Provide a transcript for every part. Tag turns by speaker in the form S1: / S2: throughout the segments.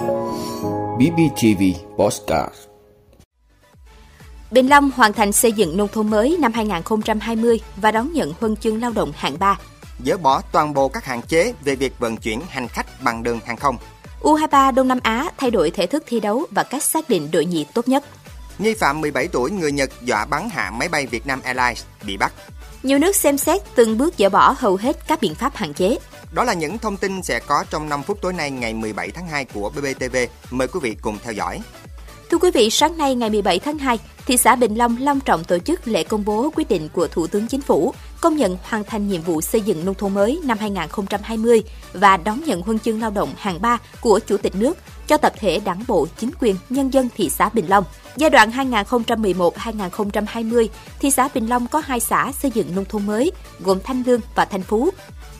S1: BBTV Postcard
S2: Bình Long hoàn thành xây dựng nông thôn mới năm 2020 và đón nhận huân chương lao động hạng 3.
S3: Dỡ bỏ toàn bộ các hạn chế về việc vận chuyển hành khách bằng đường hàng không.
S2: U23 Đông Nam Á thay đổi thể thức thi đấu và cách xác định đội nhì tốt nhất.
S3: Nghi phạm 17 tuổi người Nhật dọa bắn hạ máy bay Vietnam Airlines bị bắt.
S2: Nhiều nước xem xét từng bước dỡ bỏ hầu hết các biện pháp hạn chế.
S3: Đó là những thông tin sẽ có trong 5 phút tối nay ngày 17 tháng 2 của BBTV. Mời quý vị cùng theo dõi.
S2: Thưa quý vị, sáng nay ngày 17 tháng 2, thị xã Bình Long long trọng tổ chức lễ công bố quyết định của Thủ tướng Chính phủ công nhận hoàn thành nhiệm vụ xây dựng nông thôn mới năm 2020 và đón nhận huân chương lao động hạng 3 của Chủ tịch nước cho tập thể đảng bộ, chính quyền, nhân dân thị xã Bình Long. Giai đoạn 2011-2020, thị xã Bình Long có hai xã xây dựng nông thôn mới, gồm Thanh Lương và Thanh Phú.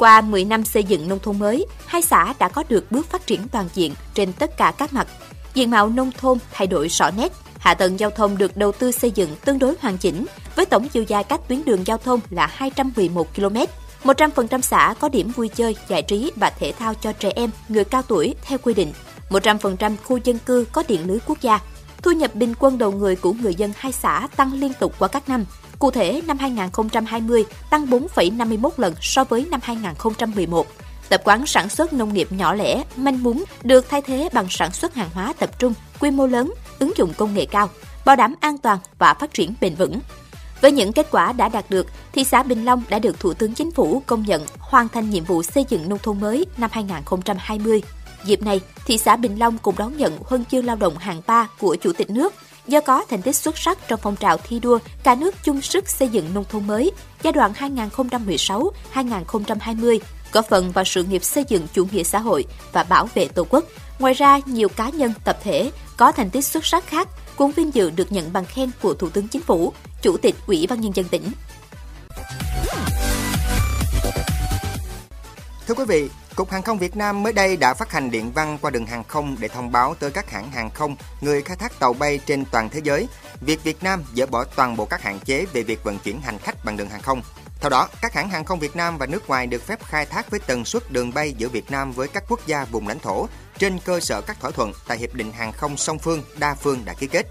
S2: Qua 10 năm xây dựng nông thôn mới, hai xã đã có được bước phát triển toàn diện trên tất cả các mặt. Diện mạo nông thôn thay đổi rõ nét, hạ tầng giao thông được đầu tư xây dựng tương đối hoàn chỉnh, với tổng chiều dài các tuyến đường giao thông là 211 km. 100% xã có điểm vui chơi, giải trí và thể thao cho trẻ em, người cao tuổi theo quy định. 100% khu dân cư có điện lưới quốc gia. Thu nhập bình quân đầu người của người dân hai xã tăng liên tục qua các năm. Cụ thể, năm 2020 tăng 4,51 lần so với năm 2011. Tập quán sản xuất nông nghiệp nhỏ lẻ, manh mún được thay thế bằng sản xuất hàng hóa tập trung, quy mô lớn, ứng dụng công nghệ cao, bảo đảm an toàn và phát triển bền vững. Với những kết quả đã đạt được, thị xã Bình Long đã được Thủ tướng Chính phủ công nhận hoàn thành nhiệm vụ xây dựng nông thôn mới năm 2020. Dịp này, thị xã Bình Long cũng đón nhận huân chương lao động hạng 3 của Chủ tịch nước do có thành tích xuất sắc trong phong trào thi đua cả nước chung sức xây dựng nông thôn mới giai đoạn 2016-2020, góp phần vào sự nghiệp xây dựng chủ nghĩa xã hội và bảo vệ Tổ quốc. Ngoài ra, nhiều cá nhân tập thể có thành tích xuất sắc khác cũng vinh dự được nhận bằng khen của Thủ tướng Chính phủ, Chủ tịch Ủy ban Nhân dân tỉnh.
S3: Thưa quý vị, Cục Hàng không Việt Nam mới đây đã phát hành điện văn qua đường hàng không để thông báo tới các hãng hàng không, người khai thác tàu bay trên toàn thế giới, việc Việt Nam dỡ bỏ toàn bộ các hạn chế về việc vận chuyển hành khách bằng đường hàng không. Theo đó, các hãng hàng không Việt Nam và nước ngoài được phép khai thác với tần suất đường bay giữa Việt Nam với các quốc gia vùng lãnh thổ trên cơ sở các thỏa thuận tại Hiệp định Hàng không song phương đa phương đã ký kết.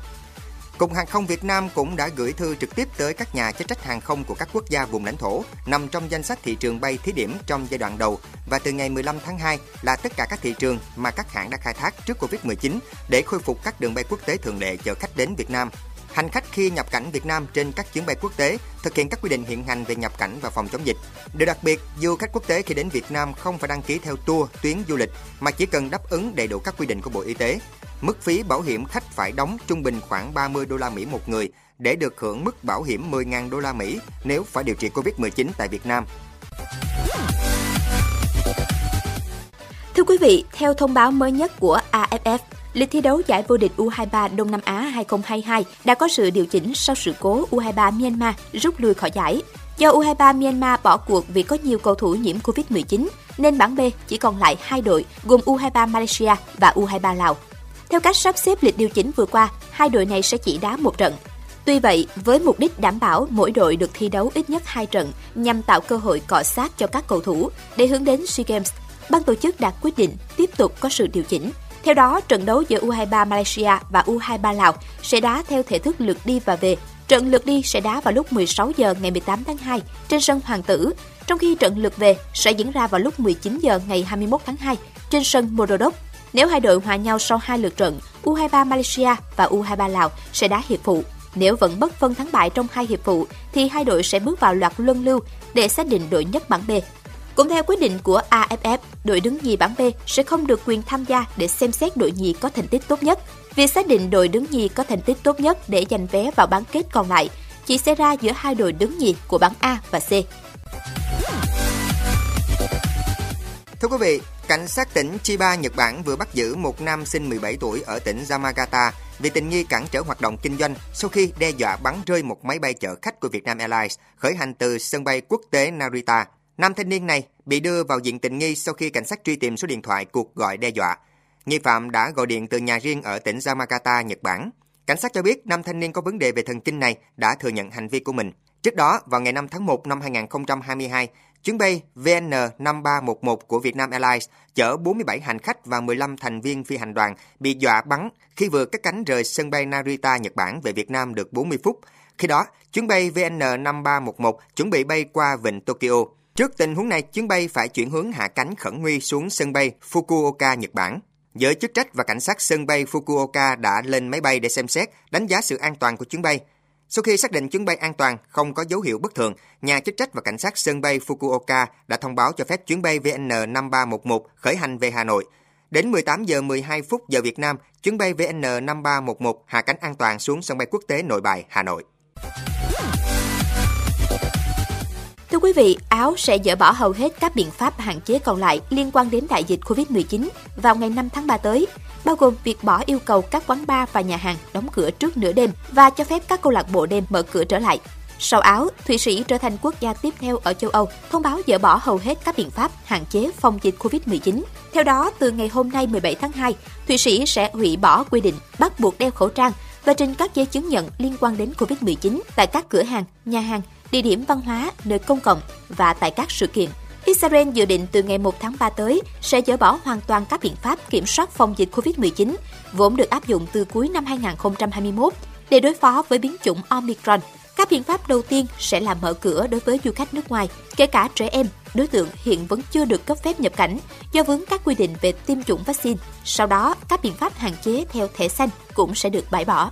S3: Cục Hàng không Việt Nam cũng đã gửi thư trực tiếp tới các nhà chức trách hàng không của các quốc gia vùng lãnh thổ nằm trong danh sách thị trường bay thí điểm trong giai đoạn đầu và từ ngày 15 tháng 2 là tất cả các thị trường mà các hãng đã khai thác trước Covid-19 để khôi phục các đường bay quốc tế thường lệ chở khách đến Việt Nam hành khách khi nhập cảnh Việt Nam trên các chuyến bay quốc tế thực hiện các quy định hiện hành về nhập cảnh và phòng chống dịch. Điều đặc biệt, du khách quốc tế khi đến Việt Nam không phải đăng ký theo tour, tuyến du lịch mà chỉ cần đáp ứng đầy đủ các quy định của Bộ Y tế. Mức phí bảo hiểm khách phải đóng trung bình khoảng 30 đô la Mỹ một người để được hưởng mức bảo hiểm 10.000 đô la Mỹ nếu phải điều trị Covid-19 tại Việt Nam.
S2: Thưa quý vị, theo thông báo mới nhất của AFF, Lịch thi đấu giải vô địch U23 Đông Nam Á 2022 đã có sự điều chỉnh sau sự cố U23 Myanmar rút lui khỏi giải. Do U23 Myanmar bỏ cuộc vì có nhiều cầu thủ nhiễm Covid-19, nên bảng B chỉ còn lại hai đội gồm U23 Malaysia và U23 Lào. Theo cách sắp xếp lịch điều chỉnh vừa qua, hai đội này sẽ chỉ đá một trận. Tuy vậy, với mục đích đảm bảo mỗi đội được thi đấu ít nhất hai trận nhằm tạo cơ hội cọ sát cho các cầu thủ để hướng đến SEA Games, ban tổ chức đã quyết định tiếp tục có sự điều chỉnh theo đó, trận đấu giữa U23 Malaysia và U23 Lào sẽ đá theo thể thức lượt đi và về. Trận lượt đi sẽ đá vào lúc 16 giờ ngày 18 tháng 2 trên sân Hoàng Tử, trong khi trận lượt về sẽ diễn ra vào lúc 19 giờ ngày 21 tháng 2 trên sân Morodok. Nếu hai đội hòa nhau sau hai lượt trận, U23 Malaysia và U23 Lào sẽ đá hiệp phụ. Nếu vẫn bất phân thắng bại trong hai hiệp phụ, thì hai đội sẽ bước vào loạt luân lưu để xác định đội nhất bảng B. Cũng theo quyết định của AFF, đội đứng nhì bảng B sẽ không được quyền tham gia để xem xét đội nhì có thành tích tốt nhất. Việc xác định đội đứng nhì có thành tích tốt nhất để giành vé vào bán kết còn lại chỉ xảy ra giữa hai đội đứng nhì của bảng A và C.
S3: Thưa quý vị, cảnh sát tỉnh Chiba, Nhật Bản vừa bắt giữ một nam sinh 17 tuổi ở tỉnh Yamagata vì tình nghi cản trở hoạt động kinh doanh sau khi đe dọa bắn rơi một máy bay chở khách của Vietnam Airlines khởi hành từ sân bay quốc tế Narita Nam thanh niên này bị đưa vào diện tình nghi sau khi cảnh sát truy tìm số điện thoại cuộc gọi đe dọa. Nghi phạm đã gọi điện từ nhà riêng ở tỉnh Yamagata, Nhật Bản. Cảnh sát cho biết nam thanh niên có vấn đề về thần kinh này đã thừa nhận hành vi của mình. Trước đó, vào ngày 5 tháng 1 năm 2022, chuyến bay VN5311 của Vietnam Airlines chở 47 hành khách và 15 thành viên phi hành đoàn bị dọa bắn khi vừa cất cánh rời sân bay Narita, Nhật Bản về Việt Nam được 40 phút. Khi đó, chuyến bay VN5311 chuẩn bị bay qua vịnh Tokyo. Trước tình huống này, chuyến bay phải chuyển hướng hạ cánh khẩn nguy xuống sân bay Fukuoka, Nhật Bản. Giới chức trách và cảnh sát sân bay Fukuoka đã lên máy bay để xem xét, đánh giá sự an toàn của chuyến bay. Sau khi xác định chuyến bay an toàn, không có dấu hiệu bất thường, nhà chức trách và cảnh sát sân bay Fukuoka đã thông báo cho phép chuyến bay VN5311 khởi hành về Hà Nội. Đến 18 giờ 12 phút giờ Việt Nam, chuyến bay VN5311 hạ cánh an toàn xuống sân bay quốc tế Nội Bài, Hà Nội.
S2: Thưa quý vị, Áo sẽ dỡ bỏ hầu hết các biện pháp hạn chế còn lại liên quan đến đại dịch COVID-19 vào ngày 5 tháng 3 tới, bao gồm việc bỏ yêu cầu các quán bar và nhà hàng đóng cửa trước nửa đêm và cho phép các câu lạc bộ đêm mở cửa trở lại. Sau Áo, Thụy Sĩ trở thành quốc gia tiếp theo ở châu Âu thông báo dỡ bỏ hầu hết các biện pháp hạn chế phòng dịch COVID-19. Theo đó, từ ngày hôm nay 17 tháng 2, Thụy Sĩ sẽ hủy bỏ quy định bắt buộc đeo khẩu trang và trình các giấy chứng nhận liên quan đến COVID-19 tại các cửa hàng, nhà hàng, địa điểm văn hóa, nơi công cộng và tại các sự kiện. Israel dự định từ ngày 1 tháng 3 tới sẽ dỡ bỏ hoàn toàn các biện pháp kiểm soát phòng dịch COVID-19, vốn được áp dụng từ cuối năm 2021 để đối phó với biến chủng Omicron. Các biện pháp đầu tiên sẽ là mở cửa đối với du khách nước ngoài, kể cả trẻ em, đối tượng hiện vẫn chưa được cấp phép nhập cảnh do vướng các quy định về tiêm chủng vaccine. Sau đó, các biện pháp hạn chế theo thẻ xanh cũng sẽ được bãi bỏ.